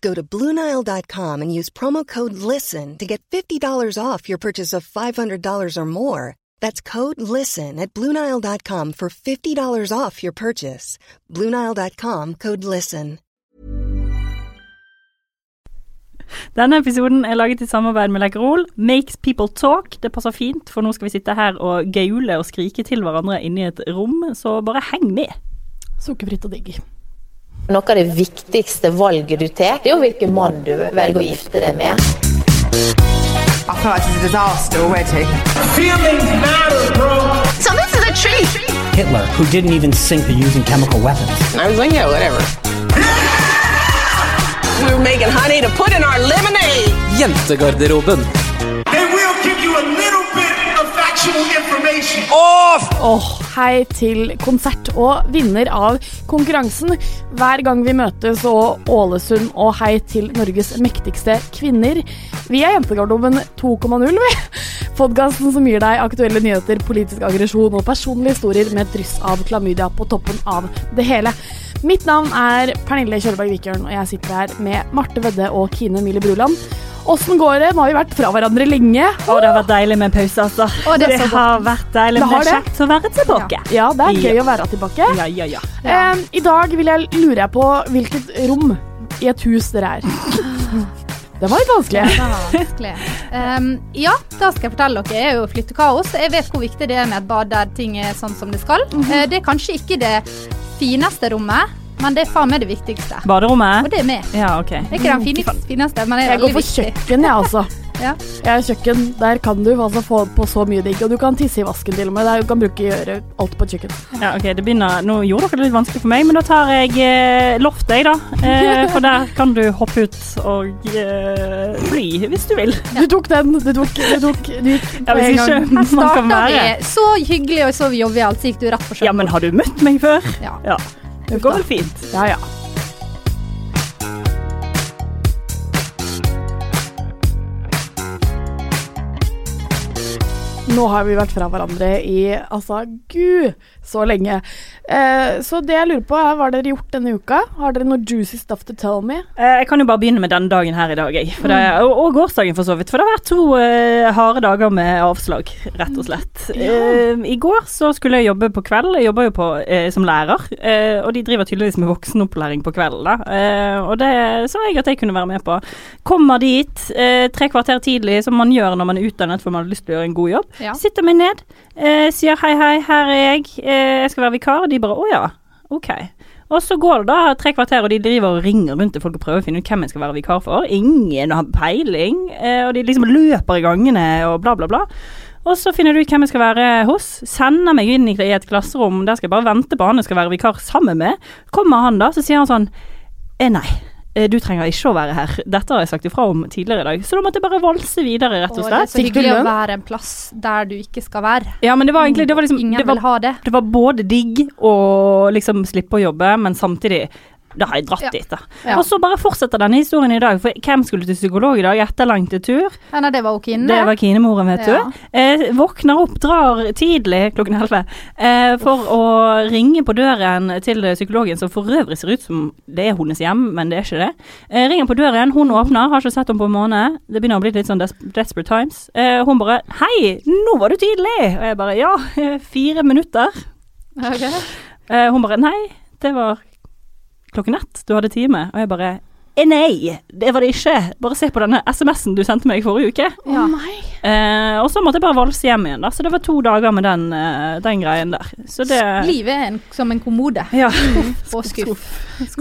Go to Bluenile.com and use promo code LISTEN to get $50 off your purchase of $500 or more. That's code LISTEN at Bluenile.com for $50 off your purchase. Bluenile.com code LISTEN. Denne episoden er laget i samarbeid med Lekkerol. Makes people talk. Det passer fint, for nå skal vi sitte her og gaule og skrike til hverandre inni et rom, så bare heng med. Sukkerfritt og digg. Noe av det viktigste valget du tar, det er jo hvilken mann du velger å gifte deg med. I feel like it's a disaster already. So this is a treat. Hitler, who didn't even sink to using chemical weapons. I was like, yeah, whatever. We were making honey to put in our lemonade. Jentegarderoben. Information. Åh, hei til konsert og vinner av konkurransen. Hver gang vi møtes og Ålesund og hei til Norges mektigste kvinner. Vi er Jentegarderoben 2,0, vi. Podkasten som gir deg aktuelle nyheter, politisk aggresjon og personlige historier med dryss av klamydia på toppen av det hele. Mitt navn er Pernille Kjølberg Vikørn, og jeg sitter her med Marte Vedde og Kine Mille Bruland. Åssen går det? Nå har vi vært fra hverandre lenge. Å, det har vært deilig med en pause, altså. Å, det det har vært deilig, men det er det. kjekt å være tilbake. Ja, det er gøy Ja. å være tilbake. Ja, ja, ja. Eh, I dag vil jeg, lure jeg på hvilket rom i et hus dere er. Det var litt vanskelig. Det var vanskelig. Um, ja, da skal jeg fortelle dere. Jeg er jo flyttekaos. Jeg vet hvor viktig det er med et bad der ting er sånn som det skal. Eh, det er kanskje ikke det fineste rommet, men det er faen meg det viktigste. Baderommet? Og det er meg. Ja, ok. Det er ikke den fineste, fineste men det er Jeg går veldig for viktig. kjøkken, jeg, altså. Ja. Jeg har kjøkken. Der kan du altså få på så mye digg. Og du kan tisse i vasken til og med. Der, du kan bruke gjøre alt på et kjøkken. Ja, ok, det begynner, Nå gjorde dere det litt vanskelig for meg, men da tar jeg eh, loftet, jeg, da. Eh, for der kan du hoppe ut og eh, fly, hvis du vil. Du tok den. Du tok, du tok du gikk Ja, hvis ikke man kan være vi så hyggelig og så jovialt, så gikk du rett på sjøen. Ja, men har du møtt meg før? Ja. Ja. Det går vel fint. Ja, ja. Nå har vi vært fra hverandre i altså gud så lenge. Eh, så det jeg lurer på er, hva har dere gjort denne uka? Har dere noe juicy stuff to tell me? Eh, Jeg kan jo bare begynne med denne dagen her i dag, jeg. Det, og, og gårsdagen, for så vidt. For det har vært to eh, harde dager med avslag, rett og slett. Eh, I går så skulle jeg jobbe på kveld. Jeg jobber jo på, eh, som lærer, eh, og de driver tydeligvis med voksenopplæring på kvelden. da. Eh, og det sa jeg at jeg kunne være med på. Kommer dit eh, tre kvarter tidlig, som man gjør når man er utdannet for man har lyst til å gjøre en god jobb. Ja. Sitter meg ned, eh, sier hei, hei, her er jeg, eh, jeg skal være vikar. Og de bare å ja, ok. Og så går det da tre kvarter, og de driver og ringer rundt til folk og prøver å finne ut hvem jeg skal være vikar for. Ingen har peiling, eh, og de liksom løper i gangene og bla, bla, bla. Og så finner du ut hvem jeg skal være hos. Sender meg inn i et klasserom, der skal jeg bare vente på han jeg skal være vikar sammen med. Kommer han da, så sier han sånn eh, Nei, du trenger ikke å være her. Dette har jeg sagt ifra om tidligere i dag. Så da måtte jeg bare valse videre, rett Og og det er så hyggelig å være en plass der du ikke skal være. Ja, men det var egentlig det var liksom, Ingen det var, vil ha det. det var både digg å liksom slippe å jobbe, men samtidig da har jeg dratt Ja. dit, da. Ja. Og så bare fortsetter denne historien i dag. For hvem skulle til psykolog i dag? Etterlengtet tur. Ja, nei, det var Kine. Det var Kine-moren, vet Ja. du. Eh, våkner opp, drar tidlig klokken 11 eh, for å ringe på døren til psykologen, som for øvrig ser ut som det er hennes hjem, men det er ikke det. Eh, ringer på døren, hun åpner, har ikke sett henne på en måned. Det begynner å bli litt sånn des desperate times. Eh, hun bare 'Hei, nå var du tidlig!' Og jeg bare 'Ja, fire minutter'. Ok. Eh, hun bare 'Nei, det var klokken ett du hadde time'. Og jeg bare Eh, nei, det var det ikke. Bare se på denne SMS-en du sendte meg forrige uke. Å nei. Eh, og så måtte jeg bare valse hjem igjen, da. Så det var to dager med den, eh, den greien der. Så det Livet er en, som en kommode. Ja. Skuff og skuff.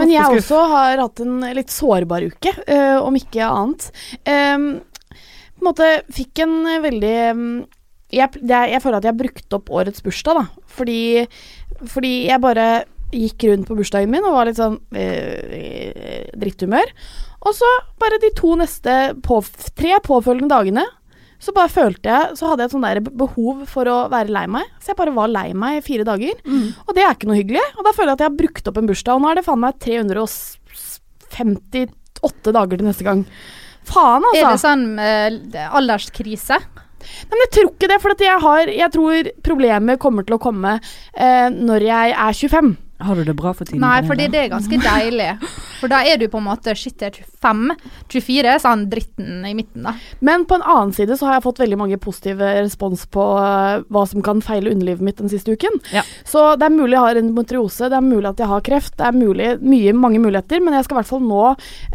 Men jeg skuff. også har hatt en litt sårbar uke, øh, om ikke annet. Um, på en måte fikk en veldig jeg, jeg, jeg føler at jeg har brukt opp årets bursdag, da. Fordi, fordi jeg bare gikk rundt på bursdagen min og var litt sånn eh, dritthumør. Og så bare de to neste på, tre påfølgende dagene så bare følte jeg Så hadde jeg et sånn der behov for å være lei meg. Så jeg bare var lei meg i fire dager. Og det er ikke noe hyggelig. Og da føler jeg at jeg har brukt opp en bursdag, og nå er det faen meg 358 dager til neste gang. Faen, altså. Er det sånn eh, alderskrise? Nei, men jeg tror ikke det, for jeg, har, jeg tror problemet kommer til å komme eh, når jeg er 25. Har du det bra for tiden? Nei, fordi det er ganske deilig. For da er du på en måte shit, jeg er 25. 24 er sånn dritten i midten, da. Men på en annen side så har jeg fått veldig mange positive respons på eh, hva som kan feile underlivet mitt den siste uken. Ja. Så det er mulig jeg har endometriose, det er mulig at jeg har kreft, det er mulig, mye, mange muligheter, men jeg skal i hvert fall nå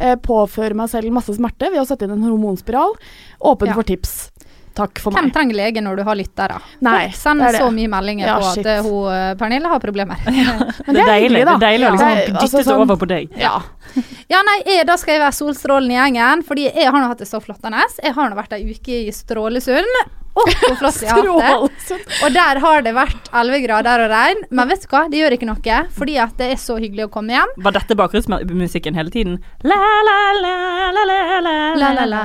eh, påføre meg selv masse smerte ved å sette inn en hormonspiral. Åpen Ja. for tips. Takk for Hvem meg. trenger lege når du har lyttere? Nei, Folk sender det er det. så mye meldinger Ja, på shit. at eh, hun, eh, Pernille har problemer. Men det er deilig, da. det er deilig å liksom Ja. dytte Altså, sånn- over på deg. Ja. Ja, nei, jeg, da skal jeg være solstrålen i gjengen, fordi jeg har nå hatt det så flottende. Jeg har nå vært ei uke i Strålesund. Og hvor flott jeg har hatt det. Og der har det vært 11 grader og regn. Men vet du hva, det gjør ikke noe, fordi at det er så hyggelig å komme hjem. Var dette bakgrunnsmusikken hele tiden? La, la, la, la, la, la, La, la, la,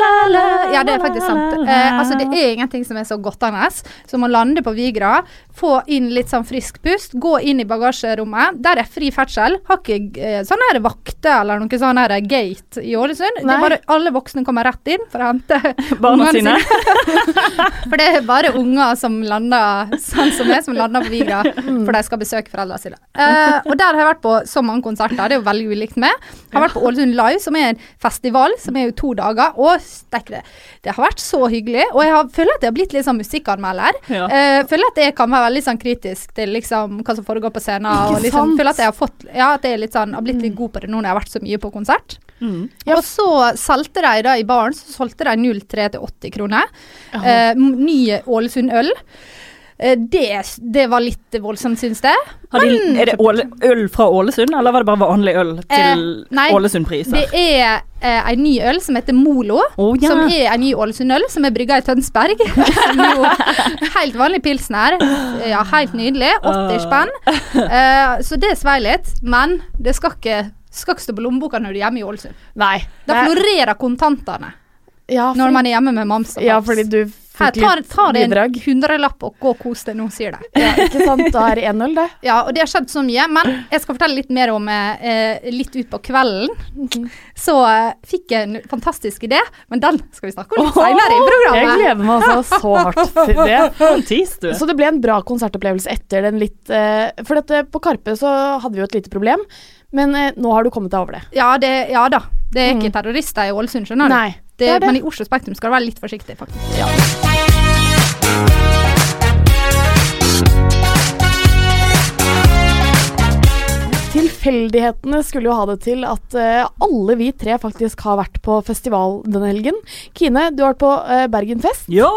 la, la. Ja, det er faktisk sant. Eh, altså, det er ingenting som er så godtende som å lande på Vigra, få inn litt sånn frisk pust, gå inn i bagasjerommet. Der er fri ferdsel. Har ikke eh, sånn her vakter eller noe sånn her gate i Ålesund. Det er bare alle voksne kommer rett inn for å hente Barna ungene sine. For det er bare unger som lander sånn som meg, som lander på Vigra Mm. for de skal besøke foreldrene sine. Uh, og der har jeg vært på så mange konserter, det er jo veldig ulikt med. Jeg har vært på Ålesund Live, som er en festival som er jo to dager. Og stekk det, det har vært så hyggelig. Og jeg har, føler at jeg har blitt litt sånn musikkanmelder. Ja. Uh, føler at jeg kan være veldig sånn kritisk til liksom hva som foregår på scenen. Ikke Og liksom, føler at jeg har fått Ja, at jeg litt sånn, har blitt litt god på det nå når jeg har vært så mye på konsert. Mm. Ja. Og så solgte de da i baren, så solgte de 03 til 80 kroner. Eh, ny Ålesund øl. Eh, det, det var litt voldsomt, syns jeg. De, er det åle, øl fra Ålesund, eller var det bare vanlig øl til Eh, Ålesund-priser? Det er eh, en ny øl som heter Molo. Oh, ja. Som er en ny Ålesund-øl som er brygga i Tønsberg. som jo, helt vanlig pilsner. Ja, helt nydelig. 80 spenn. Eh, så det svei litt. Men det skal ikke, skal ikke stå på lommeboka når du er hjemme i Ålesund. Nei. Da er- florerer kontantene ja, når man er hjemme med mams og ja, fordi du fikk ta, litt ta det en hundrelapp og gå og kos deg nå, sier de. Ja, ikke sant. Da er det 1-0, det. Ja, og det har skjedd så mye. Men jeg skal fortelle litt mer om eh, litt ut på kvelden. Så eh, fikk jeg en fantastisk idé, men den skal vi snakke om litt senere i Jeg gleder meg altså så hardt til det. Tis, du. Så det ble en bra konsertopplevelse etter den litt eh, For dette, på Karpe så hadde vi jo et lite problem, men eh, nå har du kommet deg over det. Ja, det, ja da. Det er ikke terrorister i Ålesund, skjønner du. Mm. Nei, Det, det er det. Men i Oslo Spektrum skal du være litt forsiktig, faktisk. Tilfeldighetene skulle jo ha det til at uh, alle vi tre faktisk har vært på festival denne helgen. Kine, du har vært på uh, Bergenfest. Ja!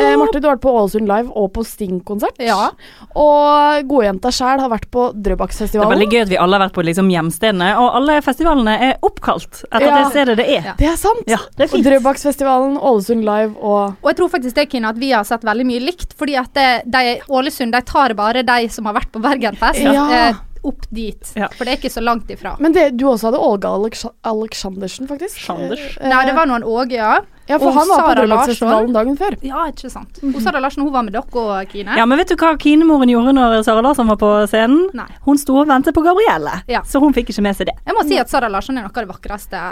Uh, Marte, du har vært på Ålesund Live og på Sting-konsert. Ja. Og godjenta sjæl har vært på Drøbaksfestivalen. Det er veldig gøy at vi alle har vært på liksom hjemstedene, og alle festivalene er oppkalt etter Ja. det stedet det er. Ja. Det er sant! Ja, det er Og fint. Drøbaksfestivalen, Ålesund Live og Og jeg tror faktisk det, Kine, at vi har sett veldig mye likt. Fordi at det, de, Ålesund de tar bare de som har vært på Bergenfest, Ja. Eh, opp dit. Ja. For det er ikke så langt ifra. Men det, du også hadde Olga Aleksandersen, faktisk. Sanders? Eh, Nei, det var noen Åge, ja. Ja, for og han var på Sara Drøbaksfestivalen dagen før. Ja, ikke sant. Og Sara Larsen, hun var med dere, og Kine. Ja, men vet du hva Kine-moren gjorde når Sara Larsson var på scenen? Nei. Hun sto og ventet på Gabrielle, Ja. så hun fikk ikke med seg det. Jeg må si at Sara Larsen er noe av det vakreste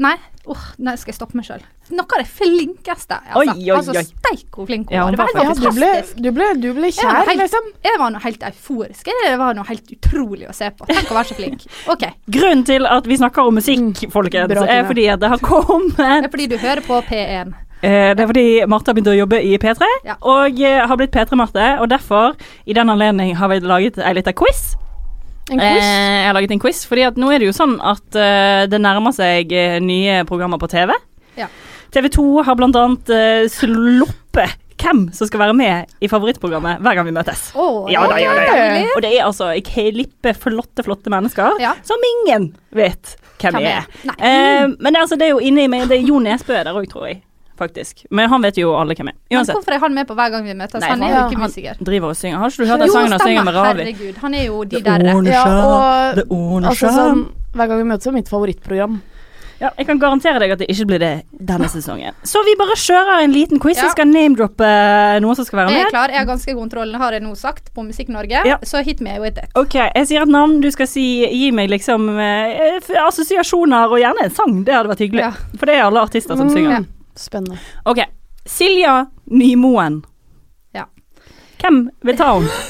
Nei, oh, nei skal jeg stoppe meg sjøl. Noe av det flinkeste. Altså, Oi, oi, altså oi. steik hvor flink hun Ja, var. Det var helt Ja, du ble, du ble, du ble Jeg var kjær, helt- liksom. Jeg var noe helt euforisk. Det var noe helt utrolig å se på. Tenk å være så flink. OK. Grunnen til at vi snakker om musikk, folkens, Bra, er fordi at det har kommet Det er fordi du hører på P1. Eh, Det er fordi Marte har begynt å jobbe i P3, Ja. og eh, har blitt P3-Marte. Og derfor, i den anledning, har vi laget ei lita quiz. En quiz? Eh, jeg har laget en quiz, fordi at nå er det jo sånn at det nærmer seg nye programmer på TV. Ja. TV 2 har blant annet sluppet hvem som skal være med i favorittprogrammet hver gang vi møtes. Oh, Ja da, ja da, ja. Og det er altså ei klippe flotte, flotte mennesker som ingen vet hvem, vi er. Eh, men det altså, det er jo inni meg Det er Jo Nesbø der òg, tror jeg. Faktisk. Men han vet jo alle hvem er. Men Uansett. hvorfor er han med på hver gang vi møtes? Nei, han er jo ikke musiker. han driver og synger. Har ikke du hørt den sangen han synger med. Ravi? Herregud, han er jo de Det derre. Ja, og altså, sånn, hver gang vi møtes, er mitt favorittprogram. Ja, jeg kan garantere deg at det ikke blir det denne sesongen. Så vi bare kjører en liten quiz. Ja. Jeg skal name-droppe noen som skal være med. Jeg er klar, jeg har ganske kontroll, har jeg nå sagt, på Musikk Norge. Ja. Så hit me with it. Ok, jeg sier et navn. Du skal si Gi meg liksom eh, assosiasjoner, og gjerne en sang. Det hadde vært hyggelig. Ja. For det er alle artister som synger. Mm, Spennende. Ok. Silja Nymoen. Ja. Hvem vil ta henne?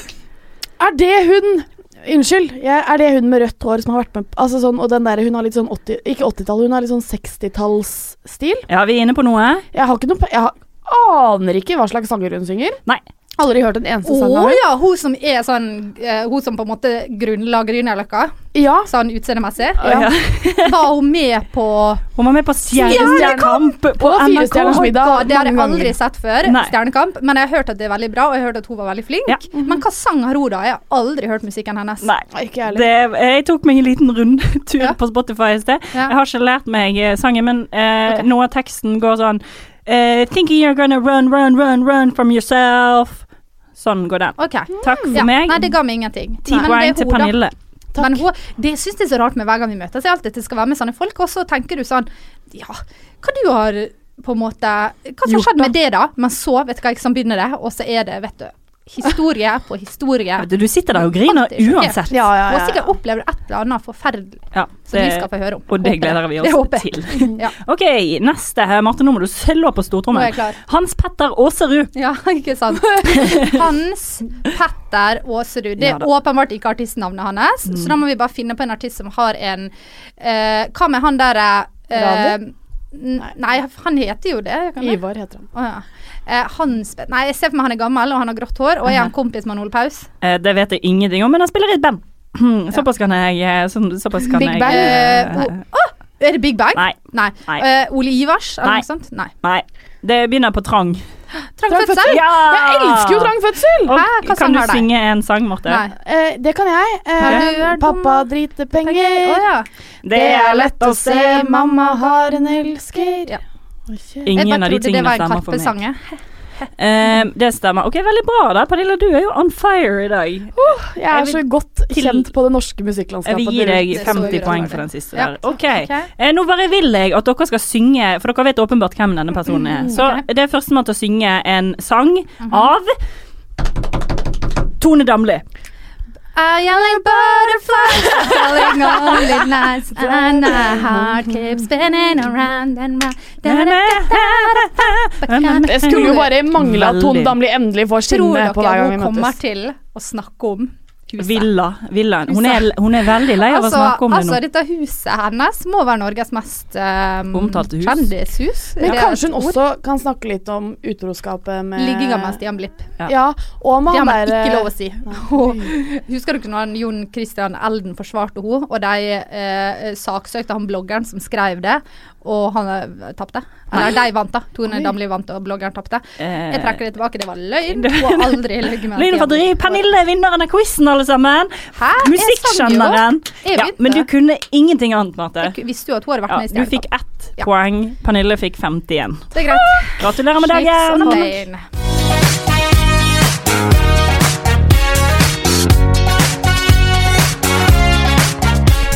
Er det hun Unnskyld, jeg, er det hun med rødt hår som har vært med Altså sånn, Og den der, hun har litt sånn 80 Ikke 80-tall, hun har litt sånn 60-tallsstil. Ja, vi er inne på noe. Jeg har ikke noe Jeg har, aner ikke hva slags sanger hun synger. Nei. Aldri hørt en eneste sang av henne. ja, hun som er sånn uh, Hun som på en måte grunnla Grünerløkka, Ja. sånn utseendemessig. Ja. Var hun med på Hun var med på Stjernekamp på NRK. Oh middag God, Det har jeg aldri sett før. Stjernekamp. Men jeg har hørt at det er veldig bra, og jeg har hørt at hun var veldig flink. Ja. Men hva sang har hun, da? Jeg har aldri hørt musikken hennes. Nei. Det, jeg tok meg en liten rundtur Ja. på Spotify i sted. Ja. Jeg har ikke lært meg eh, sangen, men uh, okay. noe av teksten går sånn eh, Thinking you're gonna run, run, run, run from yourself. Sånn går den. Okay. Takk for Ja. meg. Nei, det ga meg ingenting. Ti poeng til Pernille. Takk. Men hun, det syns jeg er så rart med hver gang vi møtes, er alltid skal være med sånne folk, og så tenker du sånn Ja, hva du har på en måte Hva som har skjedd med det, da? Men så, vet du hva, som begynner det, og så er det, vet du, historie på historie. Du, du sitter der og griner Faktisk. uansett. Ja, ja, ja, har sikkert opplevd et eller annet forferdelig Ja, som vi skal få høre om. og det gleder vi oss til. Ja. Ok, neste. her, Marte, nå må du slå på stortrommen. Hans Petter Aaserud. Ja, ikke sant. Hans Petter Aaserud. Det er åpenbart ikke artistnavnet hans, så da må vi bare finne på en artist som har en uh, Hva med han derre uh, Nei, han heter jo det. Ivar heter han. Oh, ja. eh, Hans Nei, jeg ser for meg han er gammel, og han har grått hår, og er han kompis med Ole Paus? Eh, det vet jeg ingenting om, men han spiller i et band. Såpass kan jeg eh, sånn, Såpass kan Big jeg Bang? eh, Eh, Å, er det Big Bang? Nei. Nei. Nei. Eh, Ole Ivars, Er Nei. noe sånt? Nei. Nei. Det begynner på trang. Trang fødsel? Ja! Jeg elsker jo Trang fødsel! Og Hæ? Kan du synge en sang, Marte? Eh, det kan jeg. Uh, pappa driter Penger. penger. Å ja. Det er lett å se. mamma har en elsker. Ja. Ingen av de tingene stemmer for meg. Det var en det stemmer. Ok, Veldig bra. da Pernille, du er jo on fire i dag. Jeg er så godt kjent på det norske Jeg musikklandskapet. vil gi deg Det er så 50 poeng for den siste der. Ok, okay. Eh, Nå bare vil jeg at dere skal synge, for dere vet åpenbart hvem denne personen er. Så okay. det er førstemann til å synge en sang Mhm. av Tone Damli. A like butterflies falling on the nights and my heart keeps spinning around and round. Da, da, da, da. Det skulle jo bare mangle at Tone. Damli endelig får Tror skinne dere på hver gang vi hun kommer til å snakke om? Villa. Villa. Hun, er, hun er veldig lei av å Altså, snakke om det nå. altså dette huset hennes må være Norges mest um, Omtalte hus. kjendishus. Men kanskje hun også kan snakke litt om utroskapet med Ligginga med Stian Blipp. Ja. Ja, og med Det har man der ikke lov å si. Husker du ikke når Jon Christian Elden forsvarte henne, og de eh, saksøkte han bloggeren som skrev det, og han eh, tapte? Eller de vant, da. Tone Damli vant, og bloggeren tapte. Eh, Jeg trekker det tilbake, det var løgn. Hun har aldri løyet med driv. Pernille er vinneren av quizen, alle sammen. Hæ? Musikkskjønneren. Ja, men du kunne ingenting annet, Marte. Jeg visste jo at hun hadde vært med i du fikk ett Ja. poeng. Pernille fikk 51. Det er greit. Gratulerer med dagen.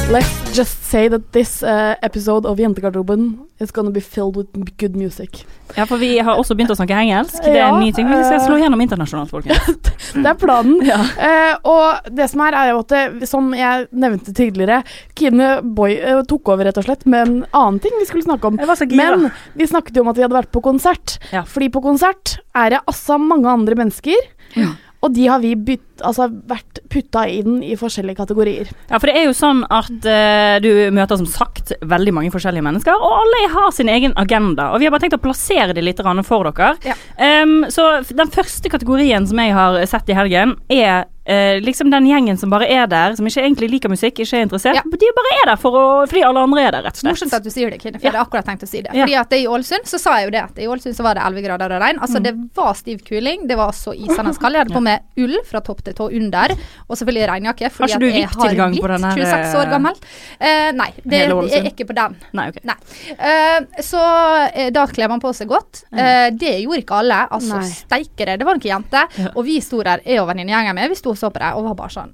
Let's just say that this uh, episode of Jentegarderoben is gonna be filled with good music. Ja, for vi har også begynt å snakke engelsk. Det er Ja, en ny ting. Vi skal eh. slå gjennom internasjonalt, folkens. Det er planen. Eh, og det som er, er jo at det, som jeg nevnte tidligere, Kine Boy uh, tok over rett og slett med en annen ting vi skulle snakke om. Men vi snakket jo om at vi hadde vært på konsert. Ja. Fordi på konsert er det altså mange andre mennesker. Og de har vi bytt, altså vært putta inn i forskjellige kategorier. Ja, for det er jo sånn at uh, du møter som sagt veldig mange forskjellige mennesker, og alle har sin egen agenda. Og vi har bare tenkt å plassere det litt for dere. Ja. Um, så den første kategorien som jeg har sett i helgen, er Uh, liksom den gjengen som bare er der, som ikke egentlig liker musikk, ikke er interessert. De bare er der for å, fordi alle andre er der, rett og slett. Morsomt at du sier det, Kine, for jeg hadde akkurat tenkt å si det. Ja. Fordi at det i Ålesund, så sa jeg jo det at i Ålesund så var det 11 grader og regn. Altså Mm. det var stiv kuling, det var så isende kaldt. Jeg hadde på meg ull fra topp til tå under, og selvfølgelig regnjakke. Fordi Har ikke du VIP-tilgang på den her, 26 år eh, gammel. Eh, nei, det er ikke på den. Nei, ok. Nei. Eh, så eh, da kler man på seg godt. Eh, det gjorde ikke alle. Altså, steikere, det. Det var noen jenter. Ja. Og vi sto der, jeg og venninnegjengen min, vi sto og så på det, og var bare sånn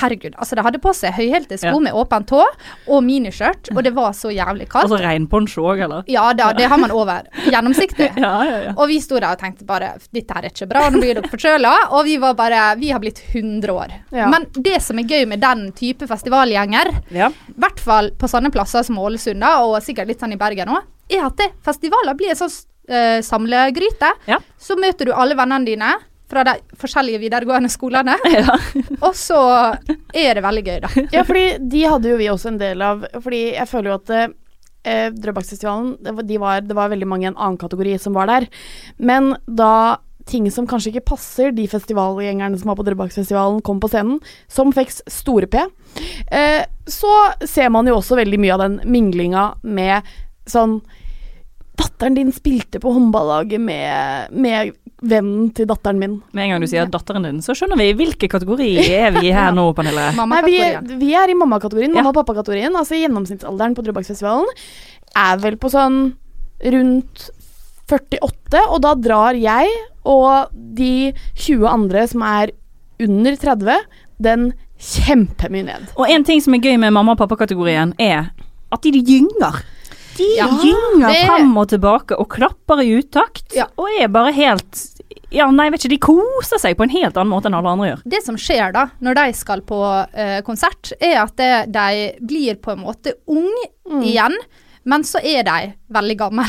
Herregud. Altså, de hadde på seg høyhælte sko Ja. med åpen tå og miniskjørt, og det var så jævlig kaldt. Altså regnponcho òg, eller? Ja da, det har man over. Gjennomsiktig. Ja, ja, ja. Og vi sto der og tenkte bare dette her er ikke bra, nå blir dere forkjøla. Og vi var bare Vi har blitt 100 år. Ja. Men det som er gøy med den type festivalgjenger, Ja. i hvert fall på sånne plasser som Ålesund, og sikkert litt sånn i Bergen òg, er at det, festivaler blir en sånn uh, samlegryte. Ja. Så møter du alle vennene dine fra de forskjellige videregående skolene, Ja. og så er det veldig gøy, da. Ja, fordi de hadde jo vi også en del av. Fordi jeg føler jo at eh, Drøbakfestivalen, de var, det var veldig mange i en annen kategori som var der. Men da ting som kanskje ikke passer de festivalgjengerne som var på Drøbakfestivalen, kom på scenen, som fikk store P, eh, så ser man jo også veldig mye av den minglinga med sånn Datteren din spilte på håndballaget med, med vennen til datteren min. Med en gang du sier datteren din, så skjønner vi hvilken kategori er vi her nå, Pernille. Nei, vi, vi er i mamma-kategorien, mamma- og pappa-kategorien. Altså gjennomsnittsalderen på Drøbakfestivalen er vel på sånn rundt 48, og da drar jeg og de 20 andre som er under 30, den kjempemye ned. Og en ting som er gøy med mamma- og pappa-kategorien, er at de gynger. De Ja, gynger det- frem og tilbake og klapper i utakt. Ja. Og er bare helt Ja, nei, vet ikke, de koser seg på en helt annen måte enn alle andre gjør. Det som skjer da, når de skal på uh, konsert, er at det, de blir på en måte ung igjen, men så er de veldig gamle.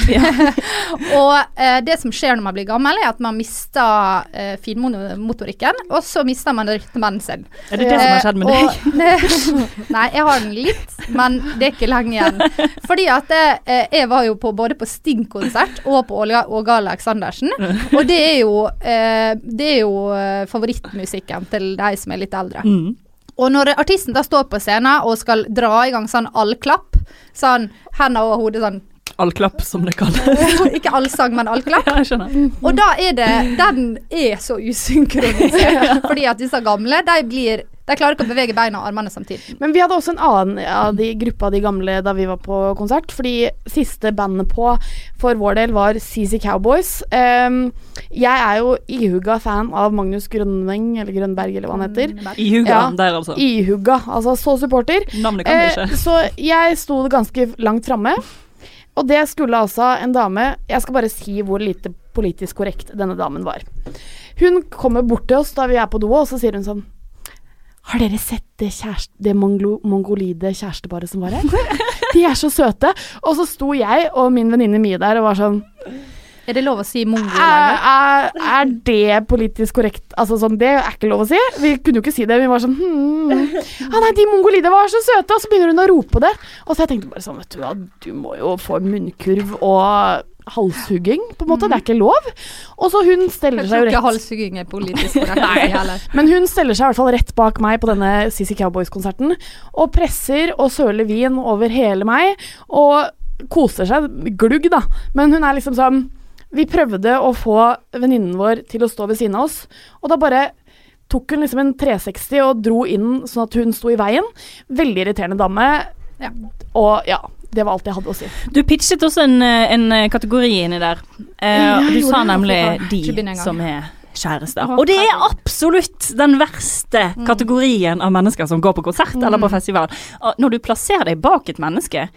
og eh, det som skjer når man blir gammel, er at man mister eh, finmotorikken, og så mister man rytmen sin. Er det det som har skjedd med deg? deg? Nei, jeg har den litt, men det er ikke lenge igjen. Fordi at eh, jeg var jo på, både på Sting-konsert og på Åge Åge Aleksandersen, og det er jo, eh, det er jo eh, favorittmusikken til de som er litt eldre. Mm. Og når artisten da står på scenen og skal dra i gang sånn allklapp, sånn hender over hodet sånn Allklapp, som det kalles. Ikke allsang, men allklapp. Ja, jeg skjønner. Og da er det Den er så usynkronisert. Fordi at disse gamle, de blir De klarer ikke å bevege beina og armene samtidig. Men vi hadde også en annen av de gruppa av de gamle da vi var på konsert. Fordi siste bandet på for vår del var CC Cowboys. Um, jeg er jo ihuga fan av Magnus Grønveng, eller Grønberg, eller hva han heter. Ihuga der, altså. Ihuga, altså så supporter. Navnet kan vi ikke. ikke. så jeg sto ganske langt framme. Og det skulle altså en dame Jeg skal bare si hvor lite politisk korrekt denne damen var. Hun kommer bort til oss da vi er på do, og så sier hun sånn Har dere sett det, kjæreste, det monglo, mongolide kjæresteparet som var her? De er så søte. Og så sto jeg og min venninne Mie der og var sånn Er det lov å si mongo er, er, er det politisk korrekt? Altså sånn, Det er ikke lov å si. Vi kunne jo ikke si det. Vi var sånn hmm. ah, Nei, de mongolide var så søte! Og så begynner hun å rope det. Og så jeg tenkte bare sånn, vet du hva, du må jo få munnkurv og halshugging, på en måte. Det er ikke lov. Og så hun steller Jeg seg tror jo ikke rett halshugging er politisk korrekt men hun steller seg i hvert fall rett bak meg på denne CC Cowboys-konserten og presser og søler vin over hele meg og koser seg glugg, da. Men hun er liksom sånn Vi prøvde å få venninnen vår til å stå ved siden av oss, og da bare tok hun liksom en 360 og dro inn sånn at hun sto i veien. Veldig irriterende dame. Ja. Og ja, det var alt jeg hadde å si. Du pitchet også en, en kategori inni der. Eh, Ja, du sa nemlig de som er kjærester. Og det er absolutt den verste Mm. kategorien av mennesker som går på konsert eller på festival. Når du plasserer deg bak et menneske,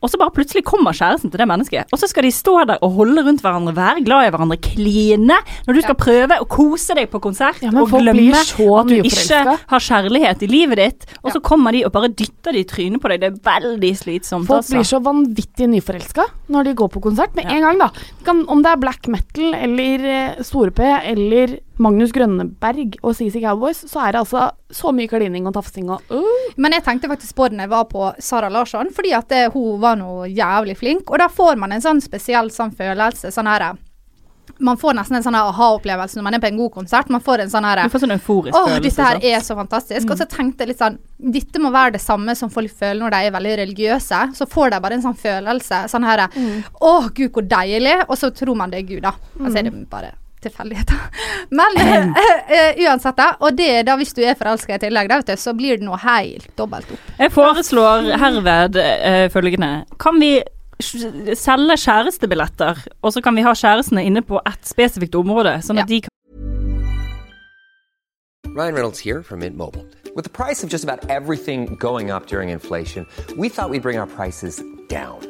og så bare plutselig kommer kjæresten til det mennesket, og så skal de stå der og holde rundt hverandre, være glad i hverandre, kline, når du skal prøve å kose deg på konsert Ja, og glemme at du ikke har kjærlighet i livet ditt, og så kommer de og bare dytter de i trynet på deg. Det er veldig slitsomt, Folk altså. blir så vanvittig nyforelska når de går på konsert med en gang, da. Kan, om det er black metal eller eh, Store-P eller Magnus Grønneberg og CC Cowboys, så er det altså så mye klining og tafsing og uh. Men jeg tenkte faktisk på det når jeg var på Sara Larsson, fordi at det, hun var noe jævlig flink. Og da får man en sånn spesiell sånn følelse. Sånn her man får nesten en sånn aha-opplevelse når man er på en god konsert. Man får en sånn her Du får sånn euforisk Åh, følelse. dette her er så fantastisk. Og så tenkte jeg litt sånn Dette må være det samme som folk føler når de er veldig religiøse. Så får de bare en sånn følelse. Sånn her Å, gud, hvor deilig. Og så tror man det er Gud, da. Og så er det bare tilfeldigheter. Men eh, uansett, da. Og det er da hvis du er forelska i tillegg, da, vet du, så blir det noe helt dobbelt opp. Jeg foreslår herved uh, følgende. Kan vi selge kjærestebilletter, og så kan vi ha kjærestene inne på ett spesifikt område, sånn at de kan Ryan Reynolds here from Mint Mobile. With the price of just about everything going up during inflation, we thought we'd bring our prices down.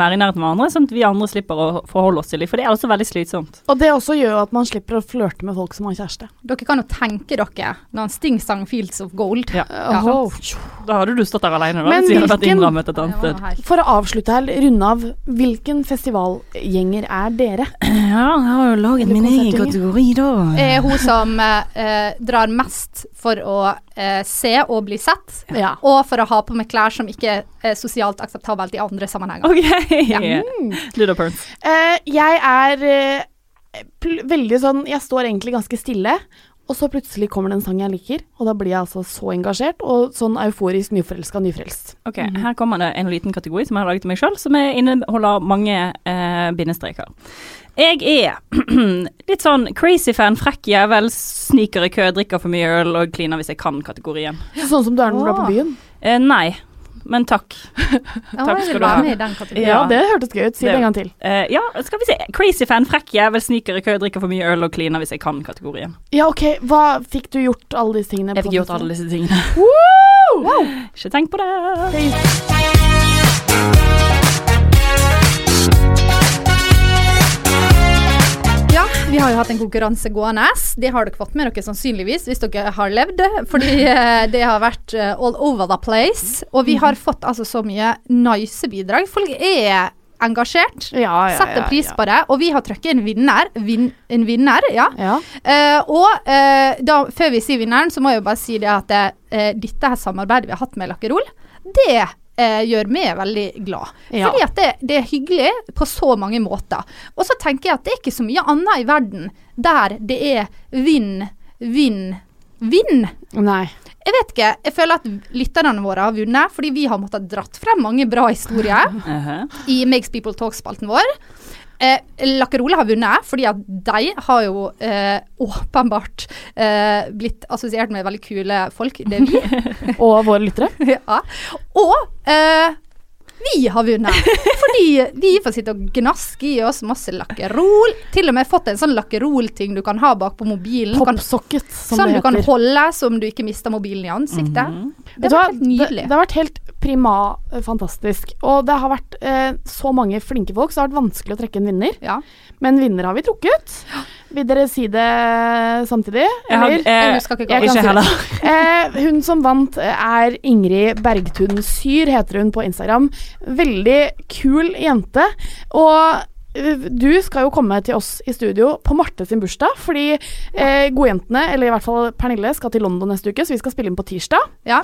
være i nærheten av hverandre, sånn at vi andre slipper å forholde oss til dem. For det er også veldig slitsomt. Og det også gjør at man slipper å flørte med folk som har kjæreste. Dere kan jo tenke dere når Sting sang 'Fields of Gold'. Ja. Åh. Da hadde du stått der alene, da, Men hvis vi hadde vært innrammet et annet sted. For å avslutte her, runde av, hvilken festivalgjenger er dere? Ja, jeg har jo laget min egen kategori, da. er hun som eh, drar mest for å eh, se og bli sett, Ja. og for å ha på meg klær som ikke er sosialt akseptabelt i andre sammenhenger. Ok. Ja. Du da? Uh, jeg er eh, veldig sånn Jeg står egentlig ganske stille, og så plutselig kommer det en sang jeg liker, og da blir jeg altså så engasjert, og sånn euforisk nyforelska nyfrelst. Ok, Her kommer det en liten kategori som jeg har laget til meg sjøl, som er- inneholder mange eh, bindestreker. Jeg er litt sånn crazy fan, frekk jævel, sniker i kø, drikker for mye øl og kliner hvis jeg kan-kategorien. Sånn som du er når du er på byen. Eh, nei, men takk. Ja, Takk skal du ha. med i den kategorien. Ja, det hørtes gøy ut. Si det Det- en gang til. Uh, ja, skal vi se. Crazy fan, frekk jævel, sniker i kø, drikker for mye øl og kliner hvis jeg kan-kategorien. Ja, OK. Hva fikk du gjort alle disse tingene? Jeg fikk gjort alle disse tingene. Woo! Ikke tenk på det. Ja, vi har jo hatt en konkurranse gående. Det har dere fått med dere sannsynligvis hvis dere har levd, fordi eh, det har vært eh, all over the place. Og vi har fått altså så mye nice bidrag. Folk er engasjert. Ja, ja, Setter pris ja. på det. Og vi har trukket en vinner. Vin, en vinner, ja. Eh, og uh, da, før vi sier vinneren, så må jeg jo bare si det at uh, dette her samarbeidet vi har hatt med Lakkerol, det eh, gjør meg veldig glad. Ja. Fordi at det, det er hyggelig på så mange måter. Og så tenker jeg at det er ikke så mye annet i verden der det er vinn, vinn, vinn. Nei. Jeg vet ikke, jeg føler at lytterne våre har vunnet, fordi vi har måttet dratt frem mange bra historier i Makes People Talk-spalten vår. Eh, Lakkerole har vunnet, fordi at de har jo eh, åpenbart eh, blitt assosiert med veldig kule folk. Det er vi. Og våre lyttere. ja. Og eh, vi har vunnet, fordi vi får sitte og gnaske i oss masse lakkerol. Til og med fått en sånn lakkerol-ting du kan ha bak på mobilen. Popsocket, som Sånn det du kan holde som du ikke mister mobilen i ansiktet. Vet Det har vært var Det, det har vært helt prima eh, fantastisk. Og det har vært eh, så mange flinke folk, så det har vært vanskelig å trekke en vinner. Ja. Men vinner har vi trukket. Vil dere si det samtidig? Jeg har- eh, Jeg ikke Jeg kan Ikke heller. Eh, hun som vant er Ingrid Bergtun Syr, heter hun på Instagram. Veldig kul jente. Og du skal jo komme til oss i studio på Marte sin bursdag, fordi eh, Godjentene, eller i hvert fall Pernille, skal til London neste uke, så vi skal spille inn på tirsdag. Ja.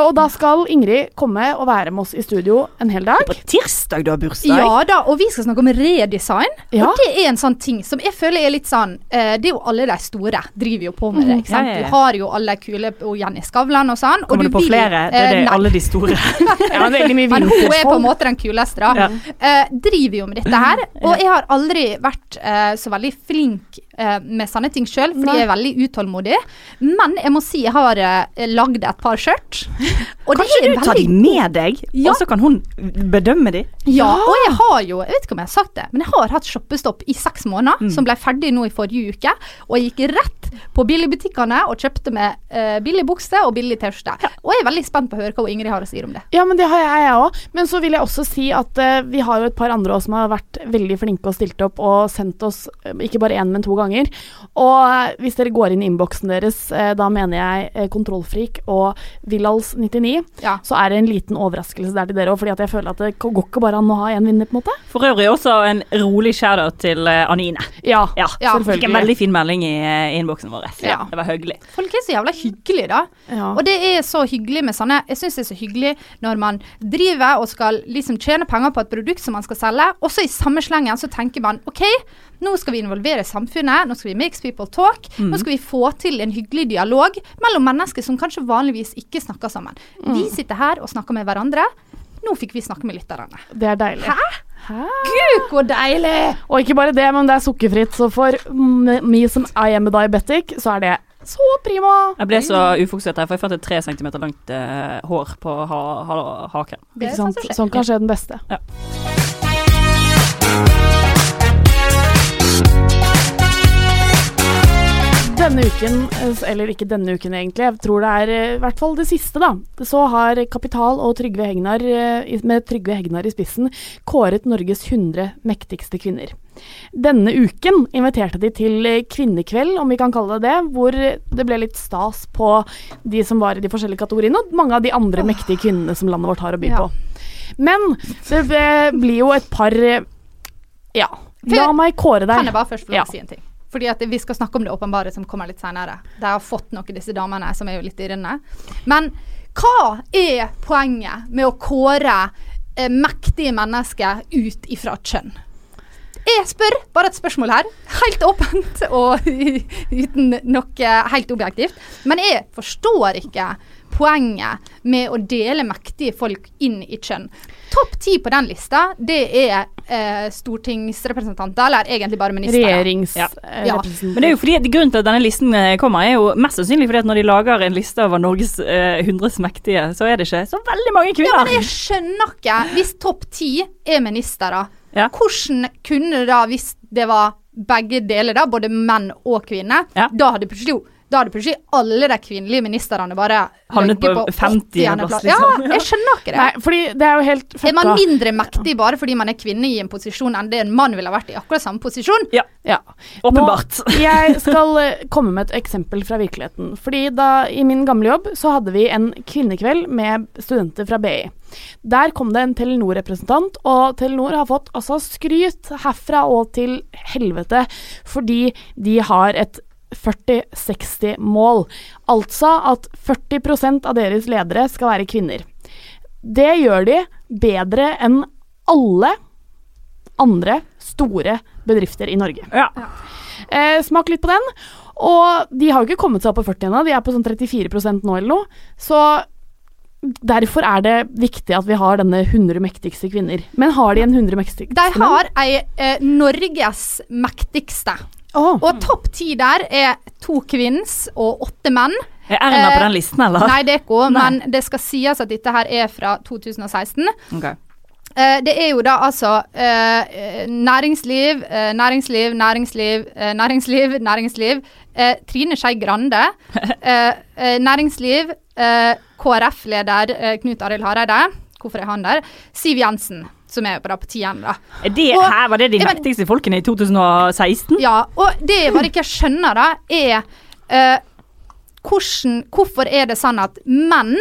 Og da skal Ingrid komme og være med oss i studio en hel dag. På tirsdag du har bursdag? Ja da, og vi skal snakke om redesign. Ja. Og det er en sånn ting som jeg føler er litt sånn eh, Det er jo alle de store driver jo på med det. ikke sant? Ja, ja, ja. Du har jo alle kule og Jenny Skavlan og sånn. og Kommer du på vil- flere? Det er eh, det, alle de store. Ja, veldig mye Men hun er på en måte den kuleste, da. Ja. Eh, driver jo med dette her. Og jeg har aldri vært eh, så veldig flink eh, med sånne ting sjøl, fordi Nei. jeg er veldig utålmodig. Men jeg må si jeg har uh, lagd et par skjørt. Og det Kanskje du tar de med deg, Ja. og så kan hun bedømme de? Ja, og jeg har jo, jeg vet ikke om jeg har sagt det, men jeg har hatt shoppestopp i seks måneder, som ble ferdig nå i forrige uke. Og jeg gikk rett på billigbutikkene og kjøpte med eh, billig bukse og billig T-skjorte. Og jeg er veldig spent på å høre hva Ingrid har å si om det. Ja, men det har jeg òg. Men så vil jeg også si at eh, vi har jo et par andre også som har vært veldig flinke og stilte opp og sendt oss eh, ikke bare én, men to ganger. Og eh, hvis dere går inn i innboksen deres, eh, da mener jeg Kontrollfrik og Villals99, Ja. så er det en liten overraskelse der til dere òg, fordi at jeg føler at det går ikke bare an å ha én vinner, på en måte. For øvrig også en rolig shout-out til Anine. Ja, Ja, Ja, Fikk en veldig fin melding i innboksen vår. Ja. Det var hyggelig. Folk er så jævla hyggelige, da. Ja. Og det er så hyggelig med sånne Jeg syns det er så hyggelig når man driver og skal liksom tjene penger på et produkt som man skal selge, og så i samme slengen så tenker man OK, nå skal vi involvere samfunnet, nå skal vi mix people talk, nå skal vi få til en hyggelig dialog mellom mennesker som kanskje vanligvis ikke snakker sammen. Vi sitter her og snakker med hverandre. Nå fikk vi snakke med lytterne. Det er deilig. Hæ? Gud, hvor deilig! Og ikke bare det, men det er sukkerfritt, så for mm, me som I am a diabetic, så er det så prima. Jeg ble så ufokusert her, for jeg fant et tre centimeter langt eh, hår på ha, ha, haken. Ikke sant? sånn kanskje er Sånn kan skje den beste. Ja. Denne uken, eh, eller ikke denne uken egentlig, jeg tror det er eh, i hvert fall det siste, da. Så har Kapital og Trygve Hegnar, eh, med Trygve Hegnar i spissen, kåret Norges 100 mektigste kvinner. Denne uken inviterte de til kvinnekveld, om vi kan kalle det det, hvor det ble litt stas på de som var i de forskjellige kategoriene, og mange av de andre mektige kvinnene som landet vårt har å by Ja. på. Men det blir jo et par Ja, la meg kåre deg. Kan jeg bare først få Ja. si en ting? Fordi at Vi skal snakke om det åpenbare som kommer litt senere. De har fått noe, disse damene, som er jo litt irrende. Men hva er poenget med å kåre eh, mektige mennesker ut ifra kjønn? Jeg spør, bare et spørsmål her, helt åpent og uten noe helt objektivt. Men jeg forstår ikke poenget med å dele mektige folk inn i kjønn. Topp ti på den lista, det er eh, stortingsrepresentanter, eller egentlig bare ministre. Regjeringsrepresentanter. Ja. eh, Ja. Men det er jo fordi grunnen til at denne listen eh, kommer, er jo mest sannsynlig fordi at når de lager en liste over Norges eh, 100 mektige, så er det ikke så veldig mange kvinner. Ja, men jeg skjønner ikke. Hvis topp ti er ministre, Ja. hvordan kunne det da, hvis det var begge deler, da, både menn og kvinner, Ja. da hadde plutselig da hadde plutselig alle de kvinnelige ministrene bare Havnet på, på 50. plass, liksom. Ja, jeg skjønner ikke det. Nei, fordi det er jo helt er man mindre mektig bare fordi man er kvinne i en posisjon enn det en mann ville vært i akkurat samme posisjon? Ja, Ja. åpenbart. Nå, jeg skal eh, komme med et eksempel fra virkeligheten. Fordi da i min gamle jobb så hadde vi en kvinnekveld med studenter fra BI. Der kom det en Telenor-representant, og Telenor har fått altså skryt herfra og til helvete fordi de har et 40-60-mål. Altså at 40% av deres ledere skal være kvinner. Det gjør de bedre enn alle andre store bedrifter i Norge. Ja. Eh, smak litt på den. Og de har jo ikke kommet seg opp på 40 ennå, de er på sånn 34% nå eller noe. Så derfor er det viktig at vi har denne 100 mektigste kvinner. Men har de en 100 mektigste De har ei eh, Norges mektigste. Åh. Og topp ti der er to kvinns og åtte menn. Er Erna Eh, på den listen, eller? Nei, det er ikke hun, men det skal sies at dette her er fra 2016. Okay. Eh, det er jo da altså eh, eh, næringsliv, eh, næringsliv, næringsliv, eh, næringsliv, næringsliv. Eh, Trine Skei Grande. Eh, eh, næringsliv. eh, KrF-leder eh, Knut Arild Hareide. Hvorfor er han der? Siv Jensen, som er på da på tieren, da. Er det, Og- her var det de mektigste folkene i 2016? Ja, og det jeg ikke skjønner, da, er uh, hvordan, Hvorfor er det sånn at menn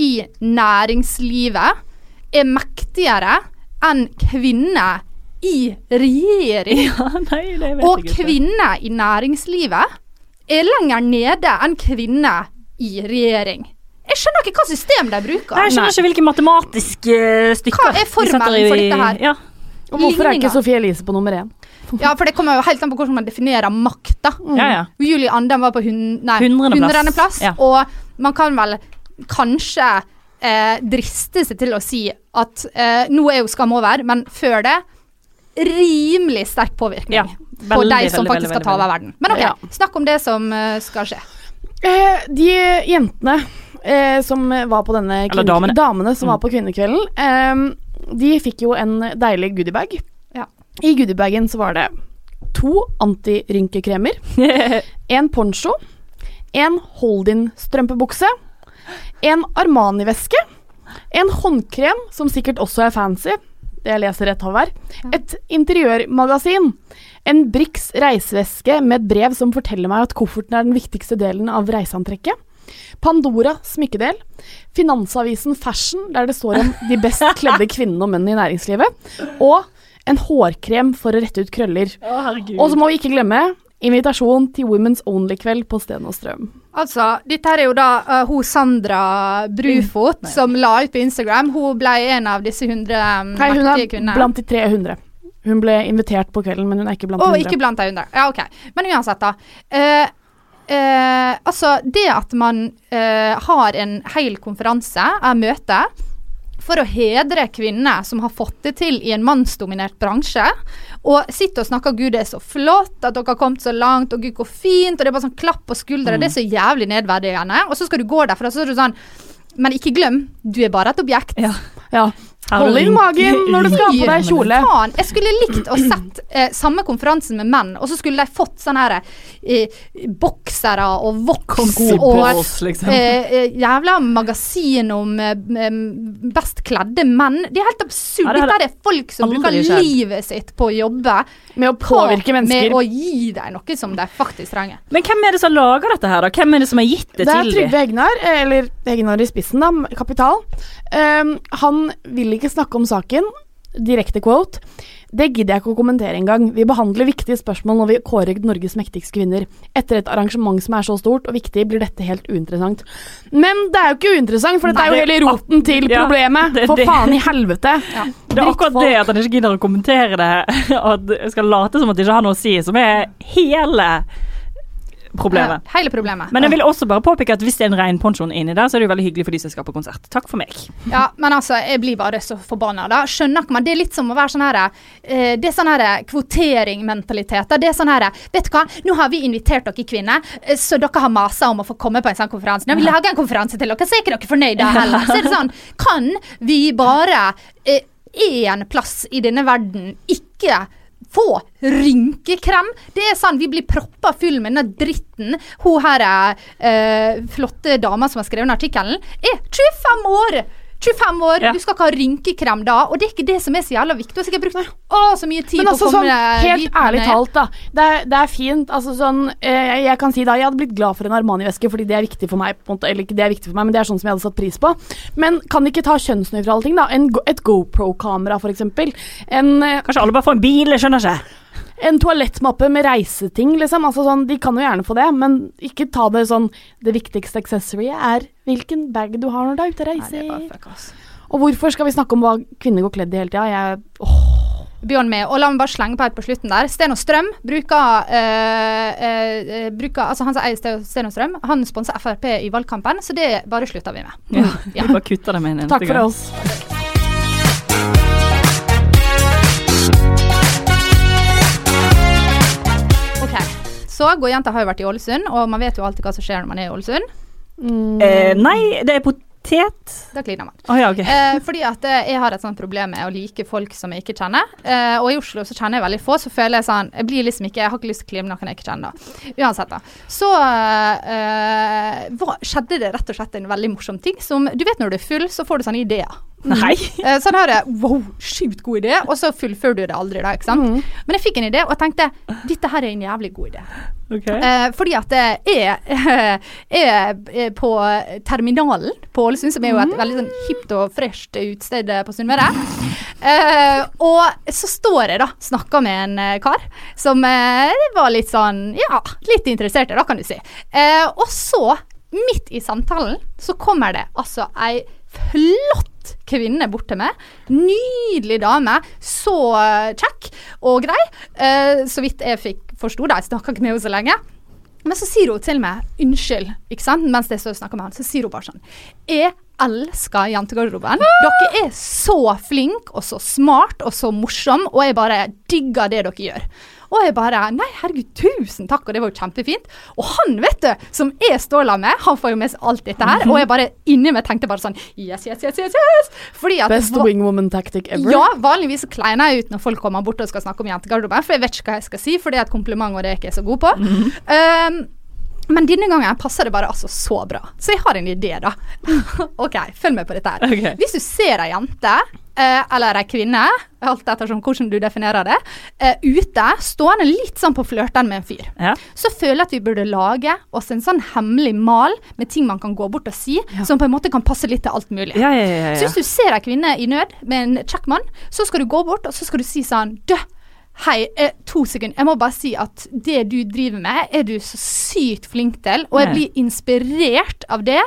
i næringslivet er mektigere enn kvinner i regjering? Ja, nei, det vet Og ikke. kvinner i næringslivet er lenger nede enn kvinner i regjering. Jeg skjønner ikke hva system de bruker. Nei, Jeg skjønner ikke hvilke matematiske stykker Hva er formelen for dette her? Ja. Og hvorfor er ikke. Sofie Elise på nummer én? Ja, for det kommer jo helt an på hvordan man definerer makt, da. Ja, ja. Julie Andem var på hun, nei, Hundrende plass. hundrende plass. Ja. Og man kan vel kanskje eh, driste seg til å si at eh, nå er jo skam over, men før det rimelig sterk påvirkning Ja, på veldig, de som veldig, faktisk veldig, skal ta over verden. Men OK, Ja. snakk om det som uh, skal skje. Eh, de jentene eh, som var på denne kvinne, damene. damene som Mm. var på kvinnekvelden, eh, de fikk jo en deilig goodiebag. Ja. I goodiebagen så var det to antirynkekremer, en poncho, en hold-in-strømpebukse, en Armani-veske, en håndkrem, som sikkert også er fancy, det jeg leser rett av her, et interiørmagasin, en Brix reiseveske med et brev som forteller meg at kofferten er den viktigste delen av reiseantrekket, Pandora smykkedel, Finansavisen Fashion, der det står om de best kledde kvinnene og mennene i næringslivet, og en hårkrem for å rette ut krøller. Å. Og så må vi ikke glemme invitasjon til Women's Only-kveld på Sten og Strøm. Altså, dette her er jo da uh, hun Sandra Brufot som la ut på Instagram. Hun ble en av disse hundre um, Nei, hun er kvinnene. blant de 300. Hun ble invitert på kvelden, men hun er ikke blant de 100. ikke blant de hundre. Ja, OK. Men uansett, da. Eh, eh, altså, det at man eh, har en hel konferanse, er møte, for å hedre kvinner som har fått det til i en mannsdominert bransje, og sitter og snakker 'Gud, det er så flott at dere har kommet så langt', og 'Gud, hvor fint', og det er bare sånn klapp på skuldra, Mm. det er så jævlig nedverdigende. Og så skal du gå derfra, så er du sånn Men ikke glem, du er bare et objekt. Ja, Ja. Hold inn magen når du skal ha på deg kjole. Faen, jeg skulle likt å sett eh, samme konferansen med menn, og så skulle de fått sånne her eh, boksere og voks og og liksom. eh, eh, jævla magasin om eh, best kledde menn. Det er helt absurd. Ja, det Dette er folk som bruker skjedd. livet sitt på å jobbe. Med å påvirke mennesker. Med å gi dem noe som de faktisk trenger. Men hvem er det som lager dette her, da? Hvem er det som har gitt det, Det er til Trygve? Egnar, eh, eller Egnar i spissen, da, Kapital. Um, han vil ikke snakke om saken. Direkte quote. Det gidder jeg ikke å kommentere engang. Vi behandler viktige spørsmål når vi kårer Norges mektigste kvinner. Etter et arrangement som er så stort og viktig, blir dette helt uinteressant. Men det er jo ikke uinteressant, for dette Nei, er jo hele roten til Ja, problemet. det er For faen i helvete. Det er akkurat det at han ikke gidder å kommentere det, og at jeg skal late som at det ikke har noe å si, som er hele problemet. Ja, hele problemet. Men jeg vil også bare påpeke at hvis det er en rein ponchoen inni der, så er det jo veldig hyggelig for de som skal på konsert. Takk for meg. Ja, men altså, jeg blir bare så forbanna. da. Skjønner ikke man, Det er litt som å være sånn her eh, Det er sånn her kvoteringmentalitet. Det er sånn her Vet du hva, nå har vi invitert dere kvinner, eh, så dere har masa om å få komme på en sånn konferanse. Nå vil vi lage en konferanse til dere, så er ikke dere fornøyde heller. Så er det sånn Kan vi bare én plass i denne verden ikke få rynkekrem. Det er sånn, Vi blir proppa full med denne dritten. Hun her eh, flotte dama som har skrevet artikkelen, er 25 år! 25 år, Ja. Du skal ikke ha rynkekrem da. Og det er ikke det som er så jævla viktig. Jeg har brukt å, så mye tid Men på altså å komme sånn, helt dit, ærlig ned. talt, da. Det er, det er fint. Altså sånn eh, Jeg kan si da Jeg hadde blitt glad for en Armani-veske fordi det er viktig for meg. På en måte, eller ikke det er viktig for meg, men det er sånn som jeg hadde satt pris på. Men kan ikke ta kjønnsnøytrale ting, da? En, et GoPro-kamera, for eksempel. En, eh, Kanskje alle bare får en bil, jeg skjønner ikke. En toalettmappe med reiseting, liksom. Altså sånn, de kan jo gjerne få det, men ikke ta det sånn Det viktigste accessoryet er hvilken bag du har når du er ute og reiser. Og hvorfor skal vi snakke om hva kvinner går kledd i hele tida? Jeg Bjørn med. Og la meg bare slenge på et på slutten der. Sten og Strøm bruker, øh, øh, bruker Altså han som eier Sten Sten og Strøm, han sponser Frp i valgkampen, så det bare slutter vi med. Ja, Vi bare kutter det med en eneste Takk for gang. oss. Så Gå-jenta har jo vært i Ålesund, og man vet jo alltid hva som skjer når man er i Ålesund. Eh, nei, det er potet. Da kliner man. Oh, ja, okay. Eh, fordi at eh, jeg har et sånt problem med å like folk som jeg ikke kjenner. Eh, og i Oslo så kjenner jeg veldig få, så føler jeg sånn Jeg blir liksom ikke Jeg har ikke lyst til å kline med noen jeg ikke kjenner. da. Uansett, da. Så eh, hva, skjedde det rett og slett en veldig morsom ting som Du vet når du er full, så får du sånne ideer. Nei. Mm. sånn her Wow, sjukt god idé. Og så fullfører du det aldri, da. ikke sant? Men jeg fikk en idé, og jeg tenkte dette her er en jævlig god idé. Okay. Eh, fordi at det er, er på Terminalen på Ålesund, som er jo et veldig sånn hipt og fresht utested på Sunnmøre. Eh, og så står jeg da, snakker med en eh, kar som eh, var litt sånn, ja, litt interessert da kan du si. Eh, og så, midt i samtalen, så kommer det altså ei flott kvinne bort til meg. Nydelig dame. Så eh, kjekk og grei. Eh, så vidt jeg fikk forsto det. Jeg snakka ikke med henne så lenge. Men så sier hun til meg unnskyld, ikke sant? mens jeg snakker med han. Så sier hun bare sånn Jeg elsker jentegarderoben. Dere er så flinke og så smart og så morsom, og jeg bare digger det dere gjør. Og jeg bare Nei, herregud, tusen takk, og det var jo kjempefint. Og han, vet du, som jeg står sammen med, han får jo med seg alt dette her. Og jeg bare inni meg tenkte bare sånn Yes, yes, yes, yes, yes. Fordi at Best wingwoman tactic ever. ja, vanligvis så kleiner jeg ut når folk kommer bort og skal snakke om jentegarderoben, for jeg vet ikke hva jeg skal si, for det er et kompliment, og det er jeg ikke så god på. Um, men denne gangen passer det bare altså så bra. Så jeg har en idé, da. OK, følg med på dette her. Okay. Hvis du ser ei jente, eller ei kvinne, alt ettersom hvordan du definerer det, eh, ute, stående litt sånn på flørten med en fyr, Ja. så føler jeg at vi burde lage oss en sånn hemmelig mal med ting man kan gå bort og si, som på en måte kan passe litt til alt mulig. Ja, ja, ja, ja. Så hvis du ser ei kvinne i nød med en kjekk mann, så skal du gå bort og så skal du si sånn Dø, hei, eh, to sekunder. Jeg må bare si at det du driver med, er du så sykt flink til, og jeg blir inspirert av det,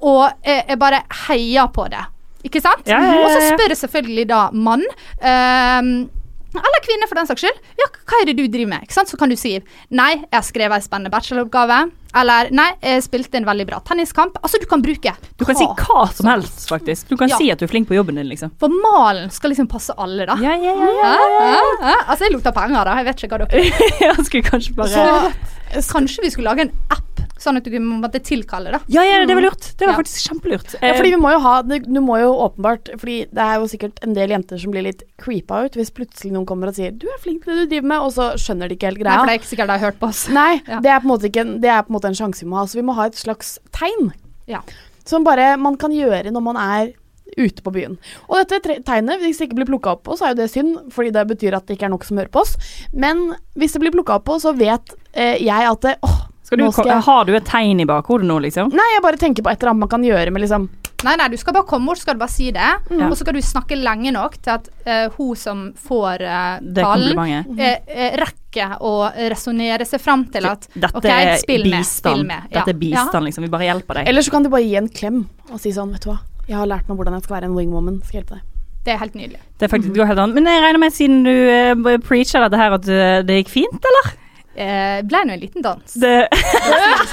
og eh, jeg bare heier på det. Ikke sant? Ja, ja, ja, Og så spør jeg selvfølgelig da mann. ehm, eller kvinne, for den saks skyld. Ja, hva er det du driver med? Ikke sant? Så kan du si nei, jeg har skrevet en spennende bacheloroppgave. Eller nei, jeg spilte en veldig bra tenniskamp. Altså, du kan bruke Du kan si hva som helst, faktisk. Du kan Ja. si at du er flink på jobben din, liksom. For malen skal liksom passe alle, da. Ja, ja, ja, Ja, ja, ja. Altså, jeg lukter penger, da. Jeg vet ikke hva dere skulle kanskje bare Så kanskje vi skulle lage en app, sånn at du måtte tilkalle, da. Ja, ja, det var lurt. Det var Ja. faktisk kjempelurt. Ja, fordi vi må jo ha det- Du må jo åpenbart Fordi det er jo sikkert en del jenter som blir litt creepa ut hvis plutselig noen kommer og sier 'du er flink til det du driver med', og så skjønner de ikke helt greia. Nei, for det er ikke sikkert de har hørt på oss. Nei, Ja. det, er på en måte ikke en, det er på en måte en sjanse vi må ha. Så vi må ha et slags tegn Ja. som bare man kan gjøre når man er ute på byen. Og dette tegnet, hvis det ikke blir plukka opp på, så er jo det synd, fordi det betyr at det ikke er nok som hører på oss. Men hvis det blir plukka opp på, så vet eh, jeg at det, åh, du, skal jeg Har du et tegn i bakhodet nå, liksom? Nei, jeg bare tenker på et eller annet man kan gjøre med liksom Nei, nei, du skal bare komme bort, så skal du bare si det. Mm. Og så skal du snakke lenge nok til at uh, hun som får uh, talen, eh, eh, rekker å resonnere seg fram til at Dette OK, spill med. Spill med. Dette er bistand, liksom. Vi bare hjelper deg. Eller så kan du bare gi en klem og si sånn, vet du hva, jeg har lært meg hvordan jeg skal være en wingwoman. Skal hjelpe deg. Det er helt nydelig. Det er faktisk går helt an. Men jeg regner med, siden du uh, preacher dette her, at uh, det gikk fint, eller? Eh, ble nå en liten dans. Det,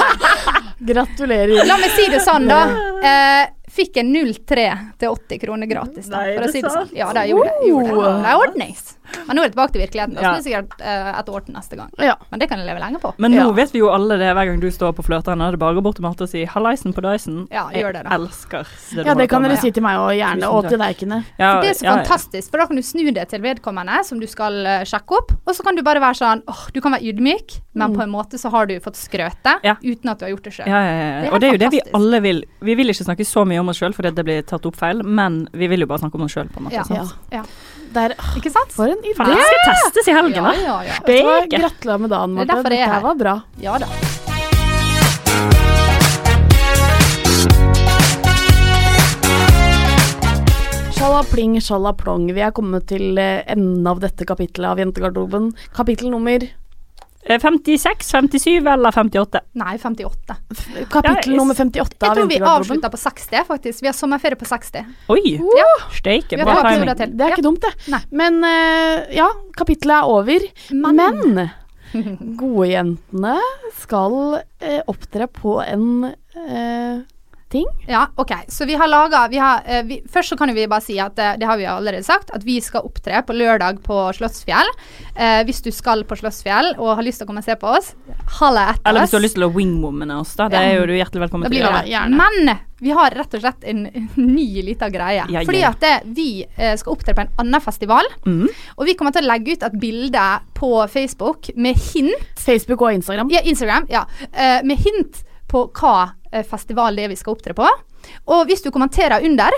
Gratulerer. La meg si det sånn, da. Eh, fikk en 03 til 80 kroner gratis, da, Nei, for å si det sant? sånn. Ja, det gjorde det. Gjorde det. Det er ordnings. Men nå er det tilbake til virkeligheten. Da Ja. skal det sikkert uh, et år til neste gang. Ja. Men det kan jeg leve lenge på. men nå Ja. vet vi jo alle det hver gang du står på flørteren. Det er bare å gå bort til Marte og si 'hallaisen på Dyson'. Ja, gjør det da. Jeg elsker det du Ja, det kan dere si til meg og gjerne, og til Verkene. Ja, det er så fantastisk, for da kan du snu det til vedkommende som du skal uh, sjekke opp, og så kan du bare være sånn åh, du kan være ydmyk, men på en måte så har du fått skrøte Ja. uten at du har gjort det sjøl. Ja, ja, ja. Og det er jo det vi alle vil. Vi vil ikke snakke så mye om oss sjøl fordi det blir tatt opp feil, men vi vil jo bare snakke om oss sjøl, på en måte. Ja. Der, Ikke sant? for en idé. Faen, det skal testes i helgen, Ja, da. ja, ja. Gratulerer med dagen, Det Marte. Det Dette her. var bra. ja da. Sjalapling, sjalaplong. Vi er kommet til eh, enden av dette kapittelet av Jentegarderoben. Kapittel nummer 56, 57 eller 58? Nei, 58. Kapittel Ja, nummer 58 Jeg tror vi avslutta på 60, faktisk. Vi har sommerferie på 60. Oi! Ja. Steike, bra timing. Det er Ja. ikke dumt, det. Nei. Men eh, ja, kapittelet er over. Men, gode jentene skal eh, opptre på en eh, ting. Ja, OK. Så vi har laga eh, Først så kan vi bare si at eh, det har vi allerede sagt, at vi skal opptre på lørdag på Slottsfjell. Eh, hvis du skal på Slottsfjell og har lyst til å komme og se på oss, halla etter oss. Eller hvis du har lyst til å wingwomane oss, da. Det er jo du hjertelig velkommen til. det. Men vi har rett og slett en ny lita greie. Ja, Fordi ja. at det, vi eh, skal opptre på en annen festival. Mm. Og vi kommer til å legge ut et bilde på Facebook med hint Facebook og Instagram. Ja, Instagram. Ja. Eh, med hint på hva eh, festival det er vi skal opptre på. Og hvis du kommenterer under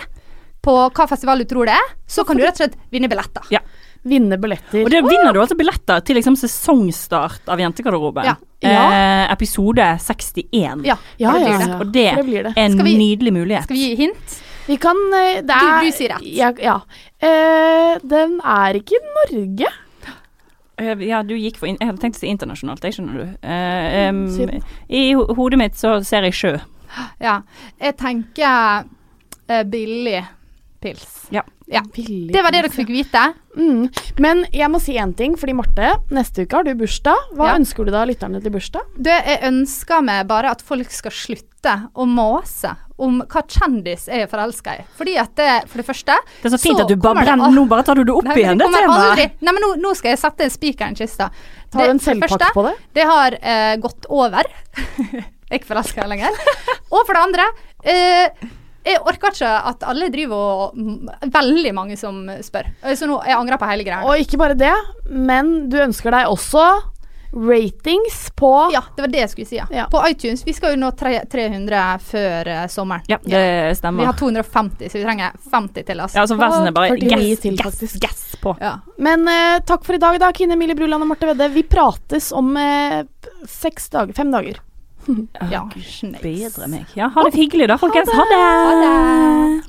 på hva festival du tror det er, så kan du rett og slett vinne billetter. Ja. Vinne billetter. Og det vinner du altså billetter til liksom sesongstart av Jentegarderoben. Ja. Eh, episode 61. Ja, Ja, det ja, det. ja. Og det, det er en vi- nydelig mulighet. Skal vi gi hint? Vi kan eh, Det Du- er du sier rett. Ja. ja. Eh, den er ikke i Norge. Eh, Ja, du gikk for in Jeg hadde tenkt å si internasjonalt, jeg skjønner du. Uh, um, I ho hodet mitt så ser jeg sjø. Ja. Jeg tenker uh, billig pils. Ja. Ja. Billig Det var det dere fikk vite. Mm. Men jeg må si én ting, fordi Marte, neste uke har du bursdag. Hva Ja. ønsker du da lytterne til bursdag? Du, jeg ønsker meg bare at folk skal slutte å mase om hva kjendis er forelska i. Fordi at det, for det første Det er så fint at du bare al- Nå bare tar du det opp Nei, igjen, det temaet. Nei, men nå, nå skal jeg sette spikeren i kista. Tar du en selvpakt på det? Det har eh, gått over. jeg er ikke forelska lenger. Og for det andre eh, jeg orker ikke at alle driver og mm, Veldig mange som spør. Så nå, jeg angrer på hele greia. Og ikke bare det, men du ønsker deg også ratings på Ja, det var det jeg skulle si. Ja. På iTunes. Vi skal jo nå tre, 300 før uh, sommeren. Ja, det stemmer. Vi har 250, så vi trenger 50 til. Altså. Ja, så er snill, bare gass, til, gass, gass på. Ja. Men uh, takk for i dag, da, Kine Emilie Bruland og Marte Vedde. Vi prates om uh, seks dager. Fem dager. ja, Bedre meg. Ja, ha det hyggelig da, folkens. Ha det. Ha det.